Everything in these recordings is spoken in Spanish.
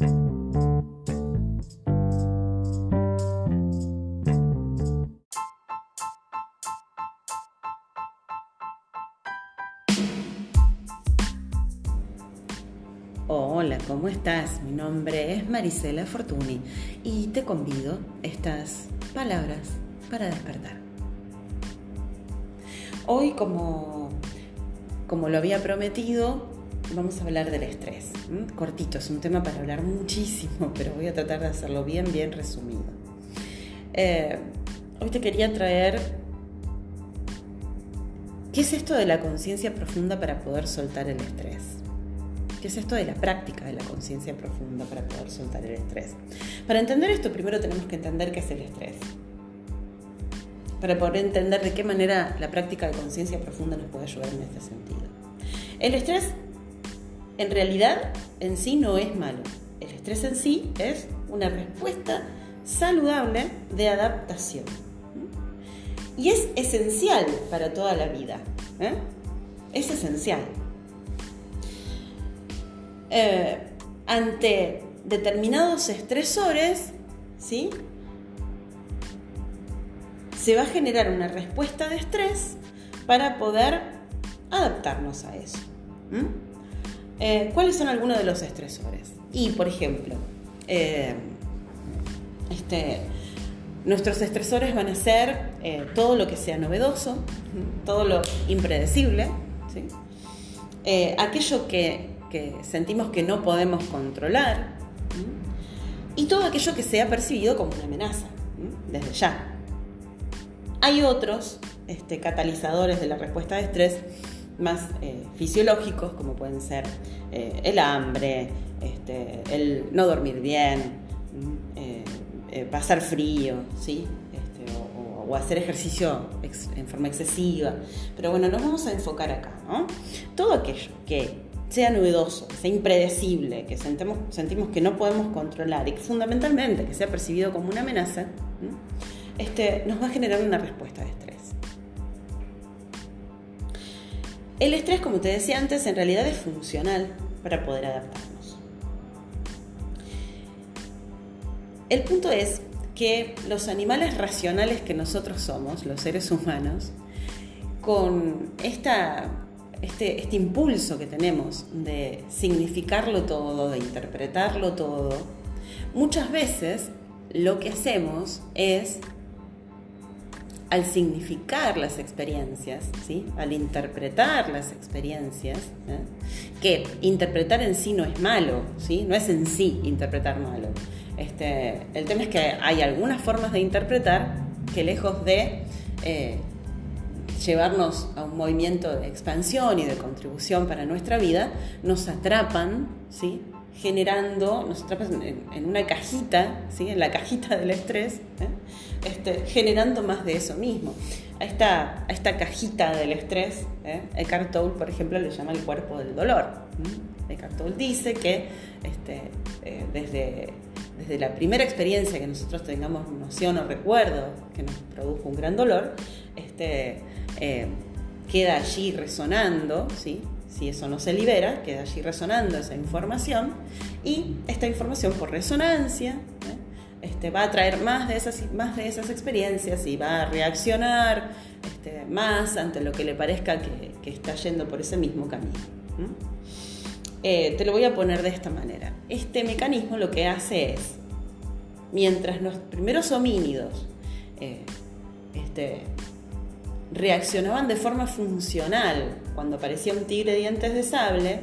Hola, ¿cómo estás? Mi nombre es Marisela Fortuny y te convido estas palabras para despertar. Hoy, como, como lo había prometido, vamos a hablar del estrés. Cortito, es un tema para hablar muchísimo, pero voy a tratar de hacerlo bien, bien resumido. Eh, hoy te quería traer ¿Qué es esto de la conciencia profunda para poder soltar el estrés? ¿Qué es esto de la práctica de la conciencia profunda para poder soltar el estrés? Para entender esto, primero tenemos que entender qué es el estrés. Para poder entender de qué manera la práctica de conciencia profunda nos puede ayudar en este sentido. El estrés, en realidad, en sí no es malo. El estrés en sí es una respuesta saludable de adaptación. Y es esencial para toda la vida. ¿eh? Es esencial. Eh, ante determinados estresores, ¿sí? se va a generar una respuesta de estrés para poder adaptarnos a eso. Eh, ¿Cuáles son algunos de los estresores? Y, por ejemplo, eh, este, nuestros estresores van a ser todo lo que sea novedoso, todo lo impredecible, aquello que que sentimos que no podemos controlar y todo aquello que sea percibido como una amenaza, desde ya. Hay otros este, catalizadores de la respuesta de estrés más eh, fisiológicos, como pueden ser eh, el hambre, este, el no dormir bien, eh, pasar frío, ¿sí? o hacer ejercicio en forma excesiva. Pero bueno, nos vamos a enfocar acá, ¿no? Todo aquello que sea novedoso, sea impredecible, que sentimos, sentimos que no podemos controlar y que fundamentalmente que sea percibido como una amenaza, este, nos va a generar una respuesta de estrés. El estrés, como te decía antes, en realidad es funcional para poder adaptarnos. El punto es que los animales racionales que nosotros somos, los seres humanos, con este, este, impulso que tenemos de significarlo todo, de interpretarlo todo, muchas veces lo que hacemos es, al significar las experiencias, ¿sí? al interpretar las experiencias, ¿eh? que interpretar en sí no es malo, ¿sí? no es en sí interpretar malo. Este, el tema es que hay algunas formas de interpretar que lejos de eh, llevarnos a un movimiento de expansión y de contribución para nuestra vida, nos atrapan, ¿sí? Generando, nos atrapan en, una cajita, ¿sí? en la cajita del estrés, ¿eh? este, generando más de eso mismo. A esta, esta cajita del estrés, ¿eh? Eckhart Tolle, por ejemplo, le llama el cuerpo del dolor. Eckhart Tolle dice que este, eh, desde, desde la primera experiencia que nosotros tengamos noción o recuerdo que nos produjo un gran dolor, este, eh, queda allí resonando, ¿sí? Si eso no se libera, queda allí resonando esa información y esta información por resonancia ¿eh? este, va a traer más de, esas, más de esas experiencias y va a reaccionar este, más ante lo que le parezca que, está yendo por ese mismo camino. Eh, te lo voy a poner de esta manera. Este mecanismo lo que hace es, mientras los primeros homínidos este, reaccionaban de forma funcional cuando aparecía un tigre dientes de sable,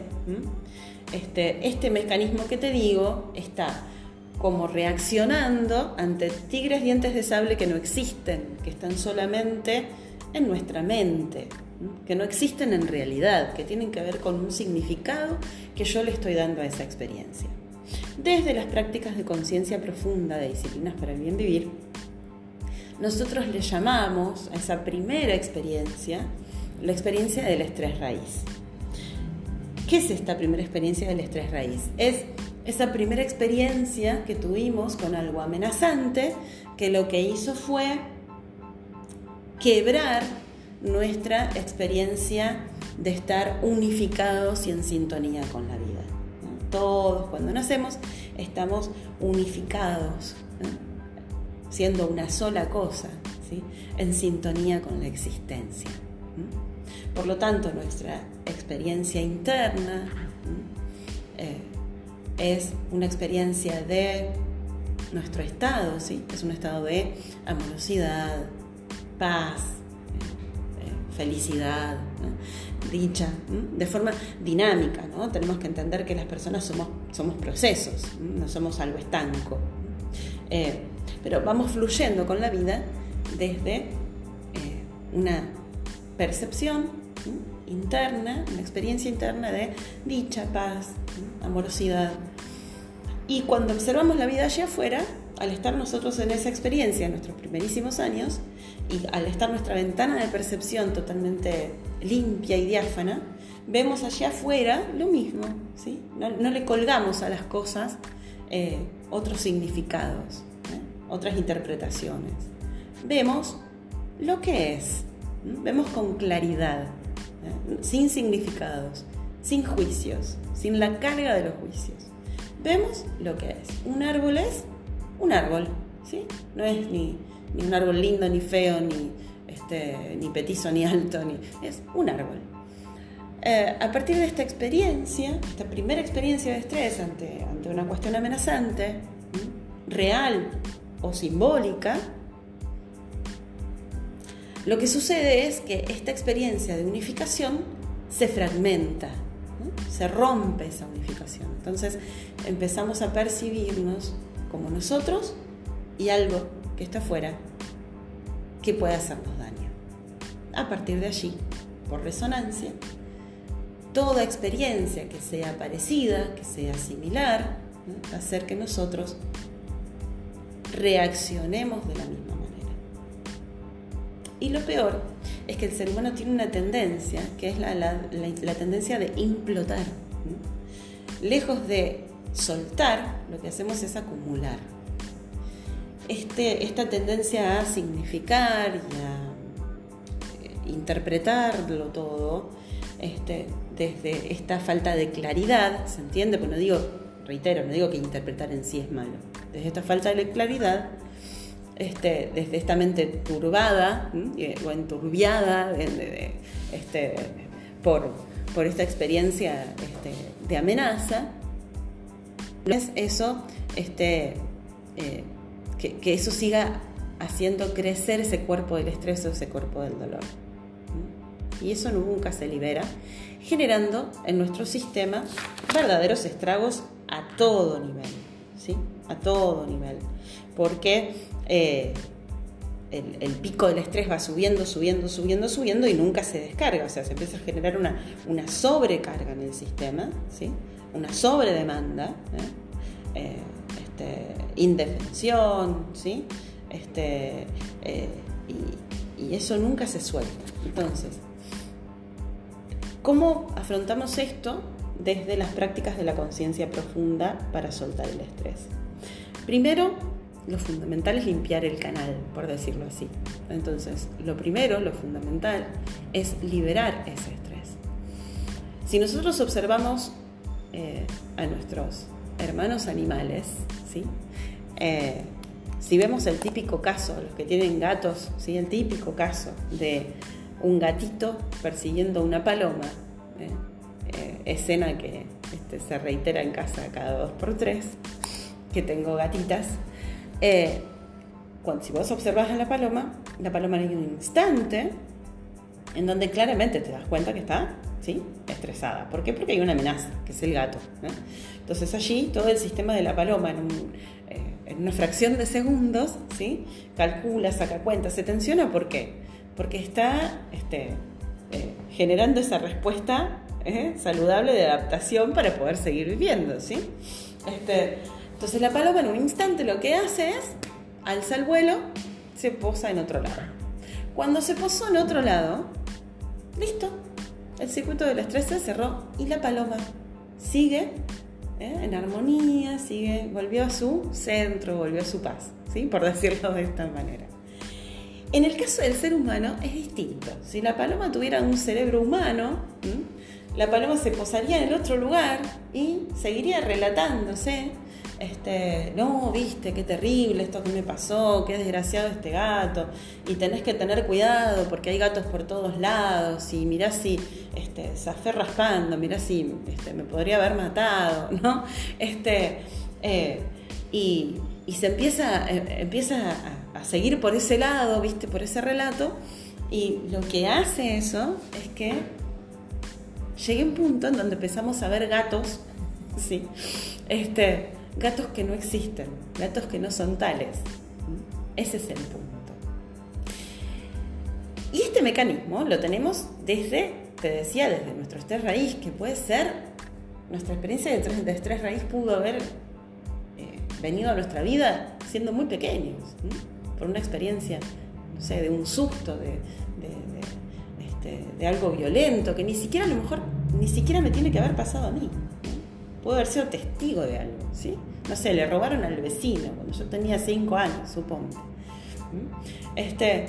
este, este mecanismo que te digo está como reaccionando ante tigres dientes de sable que no existen, que están solamente en nuestra mente, que no existen en realidad, que tienen que ver con un significado que yo le estoy dando a esa experiencia. Desde las prácticas de conciencia profunda de disciplinas para el bien vivir, nosotros le llamamos a esa primera experiencia la experiencia del estrés raíz. ¿Qué es esta primera experiencia del estrés raíz? Es esa primera experiencia que tuvimos con algo amenazante que lo que hizo fue quebrar nuestra experiencia de estar unificados y en sintonía con la vida. todos cuando nacemos estamos unificados, siendo una sola cosa, ¿sí? en sintonía con la existencia. Por lo tanto, nuestra experiencia interna eh, es una experiencia de nuestro estado, ¿sí? es un estado de amorosidad, paz, eh, felicidad, dicha, de forma dinámica. ¿no? Tenemos que entender que las personas somos, somos procesos, no somos algo estanco. Eh, pero vamos fluyendo con la vida desde eh, una percepción interna, una experiencia interna de dicha, paz, amorosidad. Y cuando observamos la vida allá afuera, al estar nosotros en esa experiencia, en nuestros primerísimos años, y al estar nuestra ventana de percepción totalmente limpia y diáfana, vemos allá afuera lo mismo, ¿sí? no, le colgamos a las cosas eh, otros significados. Otras interpretaciones. Vemos lo que es, vemos con claridad, sin significados, sin juicios, sin la carga de los juicios. Vemos lo que es. Un árbol es un árbol, ¿sí? No es ni, un árbol lindo, ni feo, ni, este, ni petizo, ni alto, ni, es un árbol. Eh, a partir de esta experiencia, esta primera experiencia de estrés ante, ante una cuestión amenazante, real o simbólica, lo que sucede es que esta experiencia de unificación se fragmenta, se rompe esa unificación. Entonces empezamos a percibirnos como nosotros y algo que está afuera que puede hacernos daño. A partir de allí, por resonancia, toda experiencia que sea parecida, que sea similar, a hacer que nosotros reaccionemos de la misma manera. Y lo peor es que el ser humano tiene una tendencia, que es la, tendencia de implotar. Lejos de soltar, lo que hacemos es acumular. Este, esta tendencia a significar y a eh, interpretarlo todo, este, desde esta falta de claridad, ¿se entiende? No digo, reitero, no digo que interpretar en sí es malo. Desde esta falta de claridad, este, desde esta mente turbada o enturbiada este, por, por, esta experiencia este, de amenaza, es eso, eh, que, eso siga haciendo crecer ese cuerpo del estrés o ese cuerpo del dolor. Y eso nunca se libera, generando en nuestro sistema verdaderos estragos a todo nivel, ¿sí? A todo nivel. Porque eh, el, pico del estrés va subiendo, subiendo, subiendo, subiendo y nunca se descarga. O sea, se empieza a generar una, una sobrecarga en el sistema, ¿sí? una sobredemanda. ¿eh? Eh, este, indefensión, ¿sí? Este, eh, y, eso nunca se suelta. Entonces, ¿cómo afrontamos esto desde las prácticas de la conciencia profunda para soltar el estrés? Primero, lo fundamental es limpiar el canal, por decirlo así. Entonces, lo primero, lo fundamental, es liberar ese estrés. Si nosotros observamos eh, a nuestros hermanos animales, ¿sí? Eh, si vemos el típico caso, los que tienen gatos, ¿sí? el típico caso de un gatito persiguiendo una paloma, ¿eh? Eh, escena que este, se reitera en casa cada dos por tres, que tengo gatitas. cuando, si vos observas a la paloma, la paloma hay un instante en donde claramente te das cuenta que está ¿sí? estresada. ¿Por qué? Porque hay una amenaza, que es el gato. Entonces allí todo el sistema de la paloma en, eh, una fracción de segundos ¿sí? calcula, saca cuenta, se tensiona. ¿Por qué? Porque está este, eh, generando esa respuesta ¿eh? saludable de adaptación para poder seguir viviendo. ¿sí? Este, entonces la paloma en un instante lo que hace es, alza el vuelo, se posa en otro lado. Cuando se posó en otro lado, listo, el circuito del estrés se cerró y la paloma sigue ¿eh? en armonía, sigue, volvió a su centro, volvió a su paz, ¿sí? por decirlo de esta manera. En el caso del ser humano es distinto. Si la paloma tuviera un cerebro humano, la paloma se posaría en el otro lugar y seguiría relatándose. Este, no, viste, qué terrible esto que me pasó, qué desgraciado este gato, y tenés que tener cuidado porque hay gatos por todos lados, y mirá si este, se fue raspando, mirá si este, me podría haber matado, ¿no? Este, eh, y, se empieza, eh, empieza a, a seguir por ese lado, viste, por ese relato, y lo que hace eso es que llegue un punto en donde empezamos a ver gatos, sí, este, gatos que no existen, gatos que no son tales. Ese es el punto. Y este mecanismo lo tenemos desde, te decía, desde nuestro estrés raíz, que puede ser, nuestra experiencia de estrés, raíz pudo haber eh, venido a nuestra vida siendo muy pequeños, por una experiencia no sé, de un susto, de, este, algo violento, que ni siquiera a lo mejor, ni siquiera me tiene que haber pasado a mí. Puedo haber sido testigo de algo, ¿sí? No sé, le robaron al vecino cuando yo tenía cinco años, supongo. Este,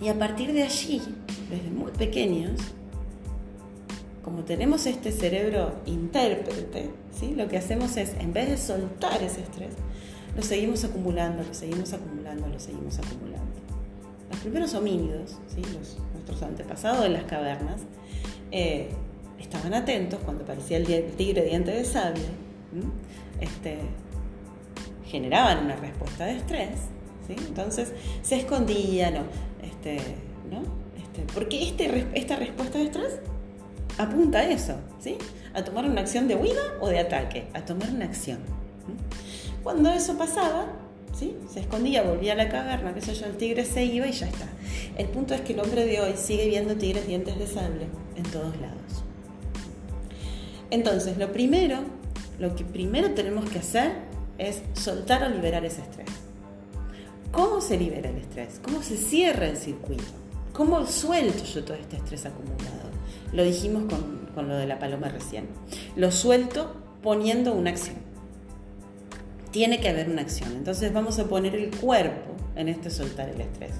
y a partir de allí, desde muy pequeños, como tenemos este cerebro intérprete, ¿sí? lo que hacemos es, en vez de soltar ese estrés, lo seguimos acumulando, lo seguimos acumulando, lo seguimos acumulando. Los primeros homínidos, ¿sí? nuestros antepasados en las cavernas, eh, estaban atentos cuando aparecía el tigre diente de sable, este, generaban una respuesta de estrés, entonces se escondían, ¿no? Este, ¿no? Este, porque este, esta respuesta de estrés apunta a eso, a tomar una acción de huida o de ataque, a tomar una acción. Cuando eso pasaba, se escondía, volvía a la caverna, qué sé yo, el tigre se iba y ya está. El punto es que el hombre de hoy sigue viendo tigres dientes de sable en todos lados. Entonces, lo primero, lo que primero tenemos que hacer es soltar o liberar ese estrés. ¿Cómo se libera el estrés? ¿Cómo se cierra el circuito? ¿Cómo suelto yo todo este estrés acumulado? Lo dijimos con, con lo de la paloma recién. Lo suelto poniendo una acción tiene que haber una acción. Entonces vamos a poner el cuerpo en este soltar el estrés.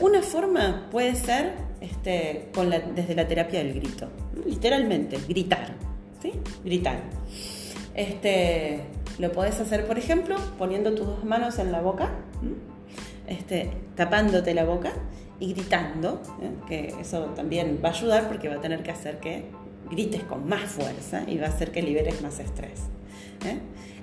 Una forma puede ser este, desde la terapia del grito, literalmente, gritar, ¿sí? Gritar. Este, lo puedes hacer, por ejemplo, poniendo tus dos manos en la boca, este, tapándote la boca y gritando, ¿eh? que eso también va a ayudar porque va a tener que hacer que grites con más fuerza y va a hacer que liberes más estrés. ¿eh?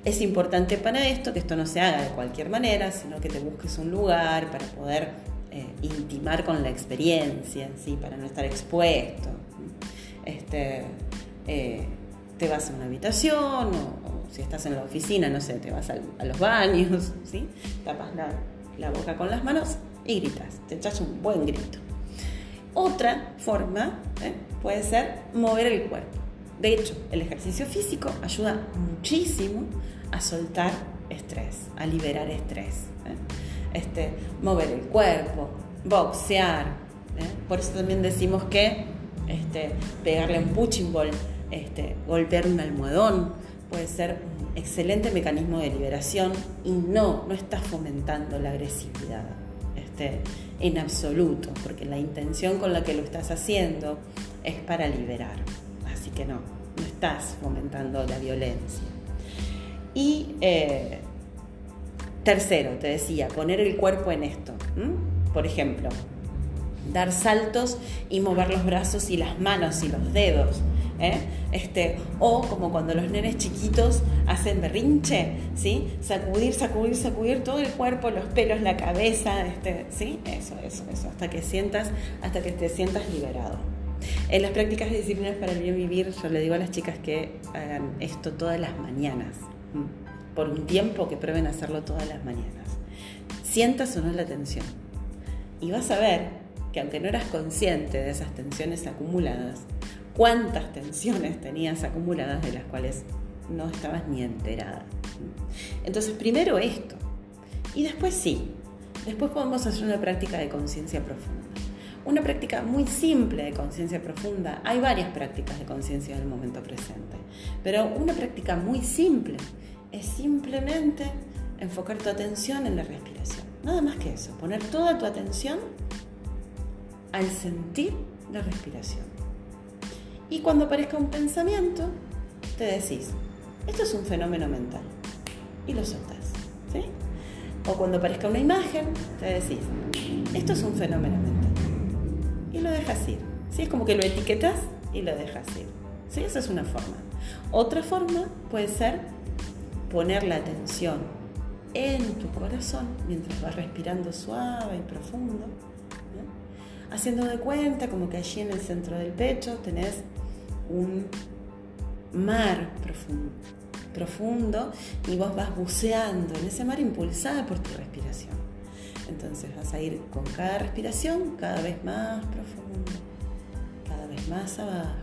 Es importante para esto que esto no se haga de cualquier manera, sino que te busques un lugar para poder eh, intimar con la experiencia, ¿sí? para no estar expuesto. Este, eh, te vas a una habitación o, si estás en la oficina, no sé, te vas a, los baños, ¿sí? tapas la, boca con las manos y gritas, te echas un buen grito. Otra forma ¿eh? puede ser mover el cuerpo. De hecho, el ejercicio físico ayuda muchísimo a soltar estrés, a liberar estrés. ¿eh? Este, mover el cuerpo, boxear. ¿eh? Por eso también decimos que este, pegarle un punching ball, este, golpear un almohadón, puede ser un excelente mecanismo de liberación y no, no está fomentando la agresividad. Este, en absoluto, porque la intención con la que lo estás haciendo es para liberar. Que no, no estás fomentando la violencia. Y eh, tercero, te decía, poner el cuerpo en esto. Por ejemplo, dar saltos y mover los brazos y las manos y los dedos. ¿eh? Este, o como cuando los nenes chiquitos hacen berrinche, ¿sí? sacudir, sacudir, sacudir todo el cuerpo, los pelos, la cabeza, este, ¿sí? eso, eso, eso, hasta que sientas, hasta que te sientas liberado. En las prácticas de disciplinas para el bien vivir, yo le digo a las chicas que hagan esto todas las mañanas por un tiempo que prueben hacerlo todas las mañanas. Sientas o no la tensión. Y vas a ver que aunque no eras consciente de esas tensiones acumuladas, cuántas tensiones tenías acumuladas de las cuales no estabas ni enterada. Entonces, primero esto. Y después sí, después podemos hacer una práctica de conciencia profunda. Una práctica muy simple de conciencia profunda. Hay varias prácticas de conciencia en el momento presente, pero una práctica muy simple es simplemente enfocar tu atención en la respiración. Nada más que eso, poner toda tu atención al sentir la respiración. Y cuando aparezca un pensamiento, te decís, esto es un fenómeno mental. Y lo soltás. ¿sí? O cuando aparezca una imagen, te decís, esto es un fenómeno mental. Y lo dejas ir. ¿sí? Es como que lo etiquetas y lo dejas ir. ¿sí? Esa es una forma. Otra forma puede ser poner la atención en tu corazón mientras vas respirando suave y profundo, haciendo de cuenta como que allí en el centro del pecho tenés un mar profundo, profundo y vos vas buceando en ese mar impulsada por tu respiración. Entonces vas a ir con cada respiración cada vez más profundo, cada vez más abajo,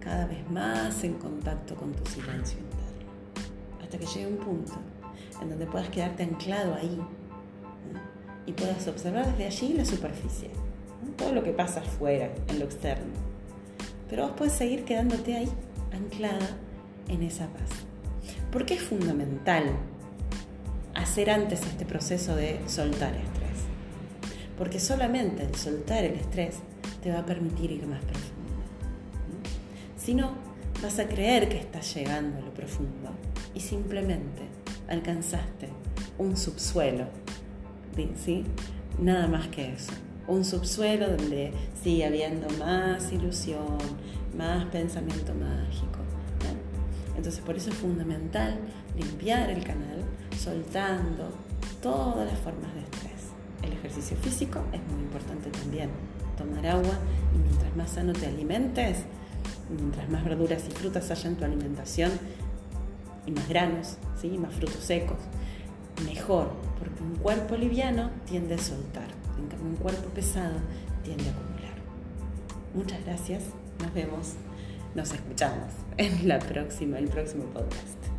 cada vez más en contacto con tu silencio interno, hasta que llegue un punto en donde puedas quedarte anclado ahí y puedas observar desde allí la superficie, todo lo que pasa afuera, en lo externo. Pero vos puedes seguir quedándote ahí, anclada en esa paz. ¿Por qué es fundamental hacer antes este proceso de soltar estrés? Porque solamente el soltar el estrés te va a permitir ir más profundo. Si no, vas a creer que estás llegando a lo profundo y simplemente alcanzaste un subsuelo, ¿sí? Nada más que eso. Un subsuelo donde sigue habiendo más ilusión, más pensamiento mágico. Entonces por eso es fundamental limpiar el canal soltando todas las formas de estrés. El ejercicio físico es muy importante también. Tomar agua y mientras más sano te alimentes, mientras más verduras y frutas haya en tu alimentación y más granos, ¿sí? más frutos secos, mejor, porque un cuerpo liviano tiende a soltar, en cambio un cuerpo pesado tiende a acumular. Muchas gracias, nos vemos, nos escuchamos en la próxima, el próximo podcast.